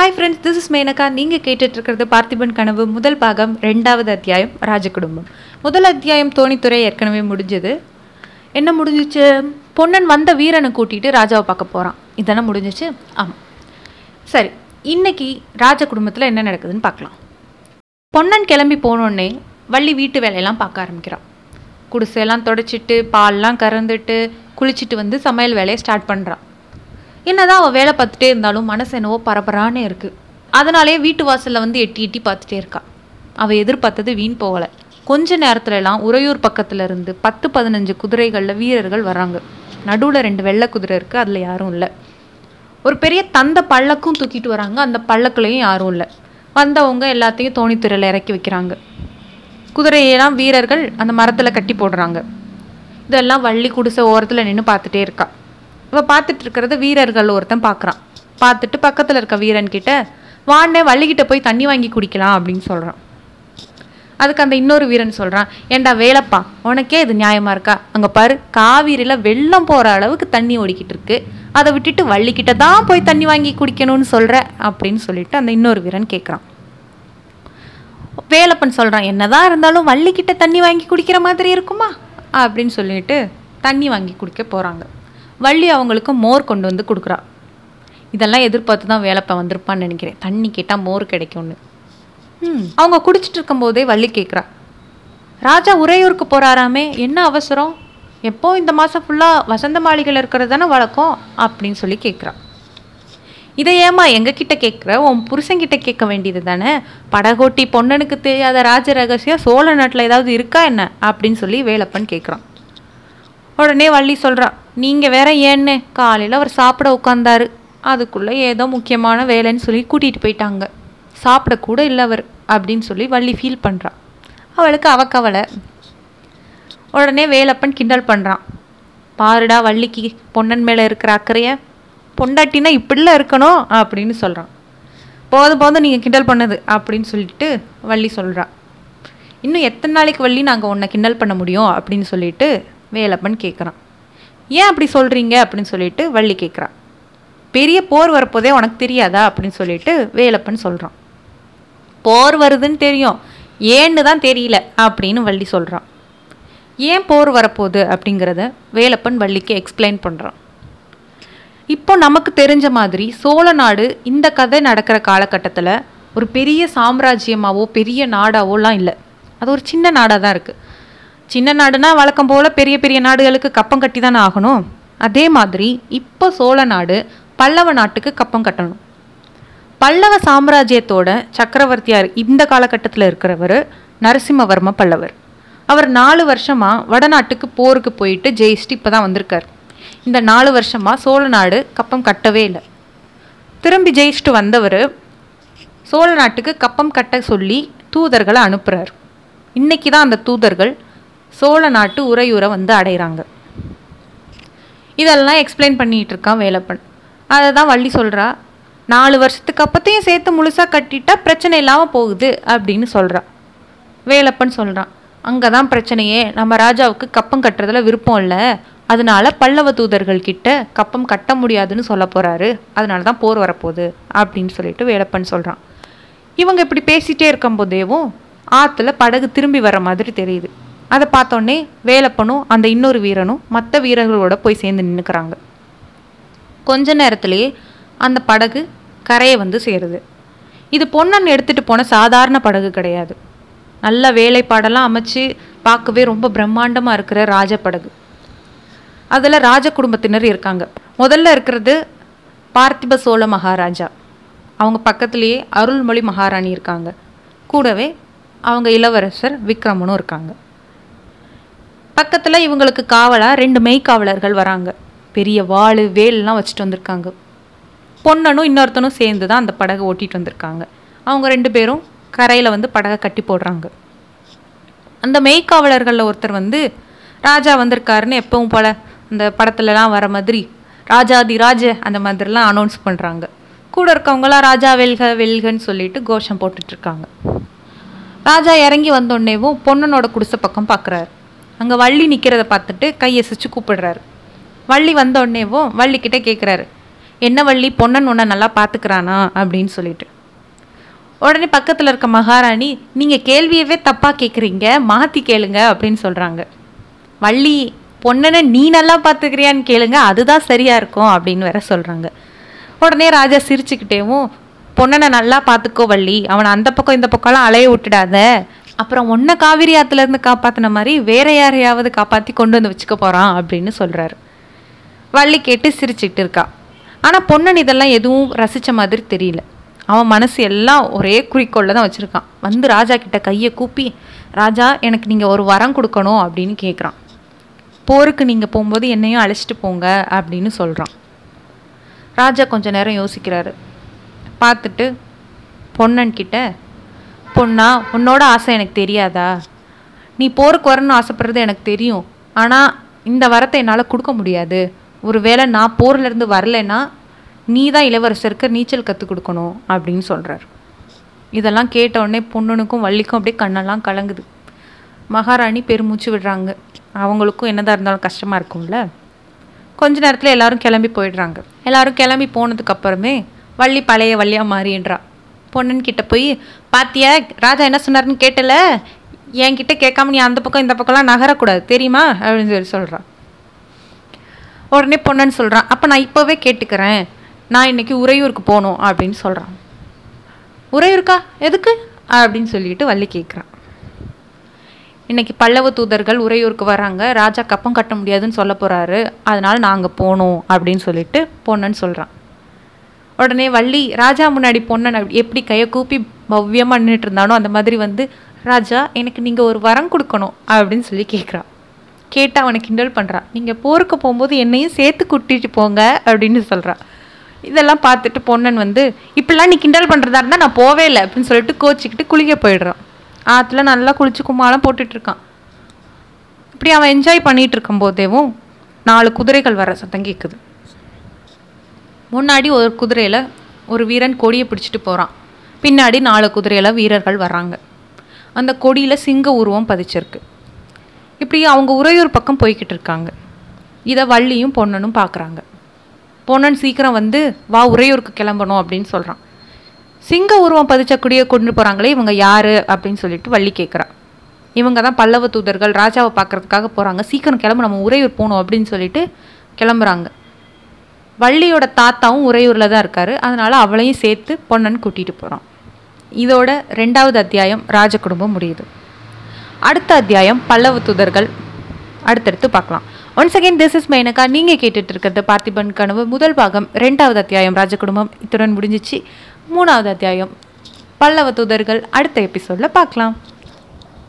Hi friends this is Menaka நீங்கள் கேட்டுட்ருக்கிறது பார்த்திபன் கனவு முதல் பாகம் ரெண்டாவது அத்தியாயம் ராஜகுடும்பம். முதல் அத்தியாயம் தோணித்துறை ஏற்கனவே முடிஞ்சது. என்ன முடிஞ்சிச்சு? பொன்னன் வந்த வீரனை கூட்டிகிட்டு ராஜாவை பார்க்க போகிறான் இதெல்லாம் முடிஞ்சிச்சு? ஆமாம் சரி இன்னைக்கு ராஜ குடும்பத்தில் என்ன நடக்குதுன்னு பார்க்கலாம். பொன்னன் கிளம்பி போனோடனே வள்ளி வீட்டு வேலையெல்லாம் பார்க்க ஆரம்பிக்கிறான். குடிசையெல்லாம் தொடச்சிட்டு பால்லாம் கறந்துட்டு குளிச்சுட்டு வந்து சமையல் வேலையை ஸ்டார்ட் பண்ணுறான் என்னதான் அவள் வேலை பார்த்துட்டே இருந்தாலும் மனசு என்னவோ பரபரானே இருக்குது அதனாலே வீட்டு வாசலில் வந்து எட்டி எட்டி பார்த்துட்டே இருக்கா. அவள் எதிர்பார்த்தது வீண் போகலை. கொஞ்ச நேரத்துலலாம் உறையூர் பக்கத்துல இருந்து பத்து பதினஞ்சு குதிரைகளில் வீரர்கள் வராங்க நடுவில் ரெண்டு வெள்ளை குதிரை இருக்குது அதில் யாரும் இல்லை. ஒரு பெரிய தந்த பள்ளக்கும் தூக்கிட்டு வராங்க. அந்த பள்ளக்குலையும் யாரும் இல்லை. வந்தவங்க எல்லாத்தையும் தோணித்துறையில் இறக்கி வைக்கிறாங்க. குதிரையெல்லாம் வீரர்கள் அந்த மரத்தில் கட்டி போடுறாங்க. இதெல்லாம் வள்ளி குடிசை ஓரத்தில் நின்று பார்த்துட்டே இருக்கா. இவ பார்த்துட்டு இருக்கிறத வீரர்கள் ஒருத்தன் பார்க்குறான். பார்த்துட்டு பக்கத்தில் இருக்க வீரன் கிட்ட வாண்ணே வள்ளிக்கிட்ட போய் தண்ணி வாங்கி குடிக்கலாம் அப்படின்னு சொல்கிறான் அதுக்கு அந்த இன்னொரு வீரன் சொல்கிறான் ஏண்டா வேலைப்பா உனக்கே இது நியாயமாக இருக்கா? அங்கே பாரு காவிரியில் வெள்ளம் போகிற அளவுக்கு தண்ணி ஓடிக்கிட்டு இருக்கு. அதை விட்டுட்டு வள்ளிக்கிட்ட தான் போய் தண்ணி வாங்கி குடிக்கணும்னு சொல்கிற அப்படின்னு சொல்லிட்டு அந்த இன்னொரு வீரன் கேட்குறான் வேலப்பன் சொல்கிறான் என்னதான் இருந்தாலும் வள்ளிக்கிட்ட தண்ணி வாங்கி குடிக்கிற மாதிரி இருக்குமா? அப்படின்னு சொல்லிட்டு தண்ணி வாங்கி குடிக்க போகிறாங்க வள்ளி அவங்களுக்கு மோர் கொண்டு வந்து கொடுக்குறா. இதெல்லாம் எதிர்பார்த்து தான் வேலப்பன் வந்திருப்பான்னு நினைக்கிறேன். தண்ணி கேட்டால் மோர் கிடைக்கும்னு. ம். அவங்க குடிச்சிட்டு இருக்கும்போதே வள்ளி கேட்குறா ராஜா உறையூருக்கு போகிறாராமே என்ன அவசரம்? எப்போ இந்த மாதம் ஃபுல்லாக வசந்த மாளிகையில் இருக்கிறது தானே வழக்கம்? அப்படின்னு சொல்லி கேட்குறா இதை ஏமா எங்ககிட்ட கேட்குற உன் புருஷன்கிட்ட கேட்க வேண்டியது தானே? படகோட்டி பொன்னனுக்கு தெரியாத ராஜ ரகசியம் சோழ நாட்டில் ஏதாவது இருக்கா என்ன? அப்படின்னு சொல்லி வேலப்பன் கேட்குறான் உடனே வள்ளி சொல்கிறா நீங்கள் வேற ஏன்னு? காலையில் அவர் சாப்பிட உட்காந்தாரு அதுக்குள்ளே ஏதோ முக்கியமான வேலைன்னு சொல்லி கூட்டிகிட்டு போயிட்டாங்க. சாப்பிடக்கூட இல்லை அவர் அப்படின்னு சொல்லி வள்ளி ஃபீல் பண்ணுறா அவளுக்கு அவ கவலை உடனே வேலப்பன் கிண்டல் பண்ணுறான் பாருடா வள்ளிக்கு பொன்னன் மேலே இருக்கிற அக்கறையை. பொண்டாட்டினா இப்படிலாம் இருக்கணும் அப்படின்னு சொல்கிறான் போதும் போதும் நீங்கள் கிண்டல் பண்ணது அப்படின்னு சொல்லிட்டு வள்ளி சொல்கிறா இன்னும் எத்தனை நாளைக்கு வள்ளி நாங்கள் உன்னை கிண்டல் பண்ண முடியும்? அப்படின்னு சொல்லிட்டு வேலப்பன் கேட்குறான் ஏன் அப்படி சொல்கிறீங்க அப்படின்னு சொல்லிட்டு வள்ளி கேட்குறான் பெரிய போர் வரப்போதே உனக்கு தெரியாதா அப்படின்னு சொல்லிட்டு வேலப்பன் சொல்கிறான் போர் வருதுன்னு தெரியும். ஏன்னு தான் தெரியல அப்படின்னு வள்ளி சொல்கிறான் ஏன் போர் வரப்போகுது அப்படிங்கிறத வேலப்பன் வள்ளிக்கு எக்ஸ்பிளைன் பண்ணுறான் இப்போ நமக்கு தெரிஞ்ச மாதிரி சோழ நாடு இந்த கதை நடக்கிற காலகட்டத்தில் ஒரு பெரிய சாம்ராஜ்யமாவோ பெரிய நாடாவோலாம் இல்லை. அது ஒரு சின்ன நாடாக தான் இருக்குது சின்ன நாடுனா வழக்கம் போல் பெரிய பெரிய நாடுகளுக்கு கப்பம் கட்டி தானே ஆகணும். அதே மாதிரி இப்போ சோழ நாடு பல்லவ நாட்டுக்கு கப்பம் கட்டணும். பல்லவ சாம்ராஜ்யத்தோட சக்கரவர்த்தியார் இந்த காலகட்டத்தில் இருக்கிறவர் நரசிம்மவர்ம பல்லவர். அவர் நாலு வருஷமாக வடநாட்டுக்கு போருக்கு போயிட்டு ஜெயிச்சுட்டு இப்போ தான் வந்திருக்கார். இந்த நாலு வருஷமாக சோழ நாடு கப்பம் கட்டவே இல்லை. திரும்பி ஜெயிச்சுட்டு வந்தவர் சோழ நாட்டுக்கு கப்பம் கட்ட சொல்லி தூதர்களை அனுப்புகிறார் இன்னைக்கு தான் அந்த தூதர்கள் சோழ நாட்டு உறையூரை வந்து அடைகிறாங்க இதெல்லாம் எக்ஸ்பிளைன் பண்ணிகிட்டு இருக்கான் வேலப்பன். அதை தான் வள்ளி சொல்கிறா நாலு வருஷத்துக்கு அப்பத்தையும் சேர்த்து முழுசாக கட்டிட்டா பிரச்சனை இல்லாமல் போகுது அப்படின்னு சொல்கிறா வேலப்பன் சொல்கிறான் அங்கே தான் பிரச்சனையே. நம்ம ராஜாவுக்கு கப்பம் கட்டுறதுல விருப்பம் இல்லை. அதனால பல்லவ தூதர்கள் கிட்ட கப்பம் கட்ட முடியாதுன்னு சொல்ல போகிறாரு அதனால தான் போர் வரப்போகுது. அப்படின்னு சொல்லிட்டு வேலப்பன் சொல்கிறான் இவங்க இப்படி பேசிகிட்டே இருக்கும்போதேவும் ஆற்றுல படகு திரும்பி வர மாதிரி தெரியுது. அதை பார்த்தோன்னே வேலப்பனும் அந்த இன்னொரு வீரனும் மற்ற வீரர்களோட போய் சேர்ந்து நின்றுக்கிறாங்க கொஞ்ச நேரத்திலேயே அந்த படகு கரையை வந்து சேருது. இது பொன்னன் எடுத்துகிட்டு போன சாதாரண படகு கிடையாது. நல்ல வேலைப்பாடெல்லாம் அமைச்சு பார்க்கவே ரொம்ப பிரம்மாண்டமாக இருக்கிற ராஜ படகு. அதில் ராஜ குடும்பத்தினர் இருக்காங்க. முதல்ல இருக்கிறது பார்த்திப சோழ மகாராஜா. அவங்க பக்கத்துலேயே அருள்மொழி மகாராணி இருக்காங்க. கூடவே அவங்க இளவரசர் விக்ரமனும் இருக்காங்க. பக்கத்தில் இவங்களுக்கு காவலாக ரெண்டு மெய்க்காவலர்கள் வராங்க. பெரிய வாள் வேல்லாம் வச்சுட்டு வந்திருக்காங்க. பொன்னனும் இன்னொருத்தனும் சேர்ந்து தான் அந்த படகை ஓட்டிகிட்டு வந்திருக்காங்க. அவங்க ரெண்டு பேரும் கரையில் வந்து படகை கட்டி போடுறாங்க. அந்த மெய்க்காவலர்களில் ஒருத்தர் வந்து ராஜா வந்திருக்காருன்னு எப்பவும் போல இந்த படத்துலலாம் வர மாதிரி ராஜாதி ராஜ அந்த மாதிரிலாம் அனௌன்ஸ் பண்ணுறாங்க கூட இருக்கவங்களாம் ராஜா வெல்க வெல்கன்னு சொல்லிட்டு கோஷம் போட்டுட்ருக்காங்க ராஜா இறங்கி வந்தோடனேவும் பொன்னனோட குடிசை பக்கம் பார்க்குறாரு அங்கே வள்ளி நிற்கிறத பார்த்துட்டு கையை சிச்சு கூப்பிடுறாரு. வள்ளி வந்தோடனேவும் வள்ளிக்கிட்ட கேட்குறாரு என்ன வள்ளி? பொன்னன் உன்னை நல்லா பார்த்துக்கிறானா? அப்படின்னு சொல்லிட்டு. உடனே பக்கத்தில் இருக்க மகாராணி நீங்கள் கேள்வியவே தப்பாக கேட்குறீங்க மாற்றி கேளுங்க அப்படின்னு சொல்கிறாங்க வள்ளி பொண்ணனை நீ நல்லா பார்த்துக்கிறியான்னு கேளுங்க அதுதான் சரியாக இருக்கும் அப்படின்னு வேற சொல்கிறாங்க உடனே ராஜா சிரிச்சுக்கிட்டேவும் பொண்ணனை நல்லா பார்த்துக்கோ வள்ளி அவனை அந்த பக்கம் இந்த பக்கம்லாம் அலைய விட்டுடாத அப்புறம் ஒன்றை காவிரி ஆற்றுலேருந்து காப்பாற்றின மாதிரி வேற யாரையாவது காப்பாற்றி கொண்டு வந்து வச்சுக்க போகிறான் அப்படின்னு சொல்கிறாரு வள்ளி கேட்டு சிரிச்சிட்டு இருக்கா. ஆனால் பொன்னன் இதெல்லாம் எதுவும் ரசித்த மாதிரி தெரியல. அவன் மனசு எல்லாம் ஒரே குறிக்கோளில் தான் வச்சுருக்கான். வந்து ராஜா கிட்ட கையை கூப்பி ராஜா எனக்கு நீங்கள் ஒரு வரம் கொடுக்கணும் அப்படின்னு கேட்குறான் போருக்கு நீங்கள் போகும்போது என்னையும் அழைச்சிட்டு போங்க அப்படின்னு சொல்கிறான் ராஜா கொஞ்சம் நேரம் யோசிக்கிறாரு. பார்த்துட்டு பொன்னன் கிட்ட பொண்ணா உன்னோட ஆசை எனக்கு தெரியாதா? நீ போருக்கு வரணும்னு ஆசைப்படுறது எனக்கு தெரியும். ஆனால் இந்த வரத்தை என்னால் கொடுக்க முடியாது. ஒருவேளை நான் போர்லேருந்து வரலைன்னா நீ தான் இளவரசருக்கு நீச்சல் கற்றுக் கொடுக்கணும் அப்படின்னு சொல்கிறார் இதெல்லாம் கேட்ட உடனே பொண்ணுனுக்கும் வள்ளிக்கும் அப்படியே கண்ணெல்லாம் கலங்குது. மகாராணி பெருமூச்சு விடுறாங்க. அவங்களுக்கும் என்னதான் இருந்தாலும் கஷ்டமாக இருக்கும்ல? கொஞ்ச நேரத்தில் எல்லாரும் கிளம்பி போயிடுறாங்க. எல்லாரும் கிளம்பி போனதுக்கப்புறமே வள்ளி பழைய வள்ளியாக மாறின்றா பொன்னன் போய் பாத்தியா ராஜா என்ன சொன்னார்னு கேட்டல? என்கிட்ட கேட்காம நீ அந்த பக்கம் இந்த பக்கம்லாம் நகரக்கூடாது தெரியுமா? அப்படின்னு சொல்லி சொல்கிறான் உடனே பொண்ணுன்னு சொல்கிறான் அப்போ நான் இப்போவே கேட்டுக்கிறேன். நான் இன்னைக்கு உறையூருக்கு போகணும் அப்படின்னு சொல்கிறான் உறையூருக்கா? எதுக்கு? அப்படின்னு சொல்லிட்டு வள்ளி கேட்குறான் இன்றைக்கி பல்லவ தூதர்கள் உறையூருக்கு வராங்க. ராஜா கப்பம் கட்ட முடியாதுன்னு சொல்ல போகிறாரு அதனால் நாங்கள் போகணும் அப்படின்னு சொல்லிட்டு பொண்ணுன்னு சொல்கிறான் உடனே வள்ளி ராஜா முன்னாடி பொண்ணை அப்படி- எப்படி கையை கூப்பி பவ்யமாக நின்றுட்டு இருந்தானோ அந்த மாதிரி வந்து ராஜா எனக்கு நீங்கள் ஒரு வரம் கொடுக்கணும் அப்படின்னு சொல்லி கேட்குறா கேட்டு அவனை கிண்டல் பண்ணுறான் நீங்கள் போருக்கு போகும்போது என்னையும் சேர்த்து கூட்டிகிட்டு போங்க அப்படின்னு சொல்கிறான் இதெல்லாம் பார்த்துட்டு பொன்னன் வந்து இப்படிலாம் நீ கிண்டல் பண்ணுறதா இருந்தால் நான் போவே இல்லை அப்படின்னு சொல்லிட்டு கோச்சிக்கிட்டு குளிக்க போயிடுறான். ஆற்றுல நல்லா குளிச்சு கும்மாலாம் போட்டுட்ருக்கான் இப்படி அவன் என்ஜாய் பண்ணிட்டு இருக்கும்போதேவும் நாலு குதிரைகள் வர சத்தம் கேட்குது முன்னாடி ஒரு குதிரையில் ஒரு வீரன் கொடியை பிடிச்சிட்டு போகிறான் பின்னாடி நாலு குதிரையில் வீரர்கள் வர்றாங்க. அந்த கொடியில் சிங்க உருவம் பதிச்சிருக்கு. இப்படி அவங்க உறையூர் பக்கம் போய்கிட்டு இருக்காங்க. இதை வள்ளியும் பொன்னனும் பார்க்குறாங்க பொன்னன் சீக்கிரம் வந்து வா உறையூருக்கு கிளம்பணும் அப்படின்னு சொல்கிறான் சிங்க உருவம் பதிச்ச குடியை கொண்டு போகிறாங்களே இவங்க யார்? அப்படின்னு சொல்லிட்டு வள்ளி கேட்குறா இவங்க தான் பல்லவ தூதர்கள் ராஜாவை பார்க்கறதுக்காக போகிறாங்க சீக்கிரம் கிளம்ப நம்ம உறையூர் போகணும் அப்படின்னு சொல்லிட்டு கிளம்புறாங்க. வள்ளியோட தாத்தாவும் உறையூரில் தான் இருக்காரு. அதனால அவளையும் சேர்த்து பொன்னன் கூட்டிகிட்டு போகிறான் இதோட ரெண்டாவது அத்தியாயம் ராஜ குடும்பம் முடியுது. அடுத்த அத்தியாயம் பல்லவ தூதர்கள். அடுத்தடுத்து பார்க்கலாம். Once again this is Menaka நீங்கள் கேட்டுட்டு இருக்கிறது பார்த்திபன் கனவு. முதல் பாகம் ரெண்டாவது அத்தியாயம் ராஜ குடும்பம் இத்துடன் முடிஞ்சிச்சு. மூணாவது அத்தியாயம் பல்லவ தூதர்கள். அடுத்த எபிசோடில் பார்க்கலாம்.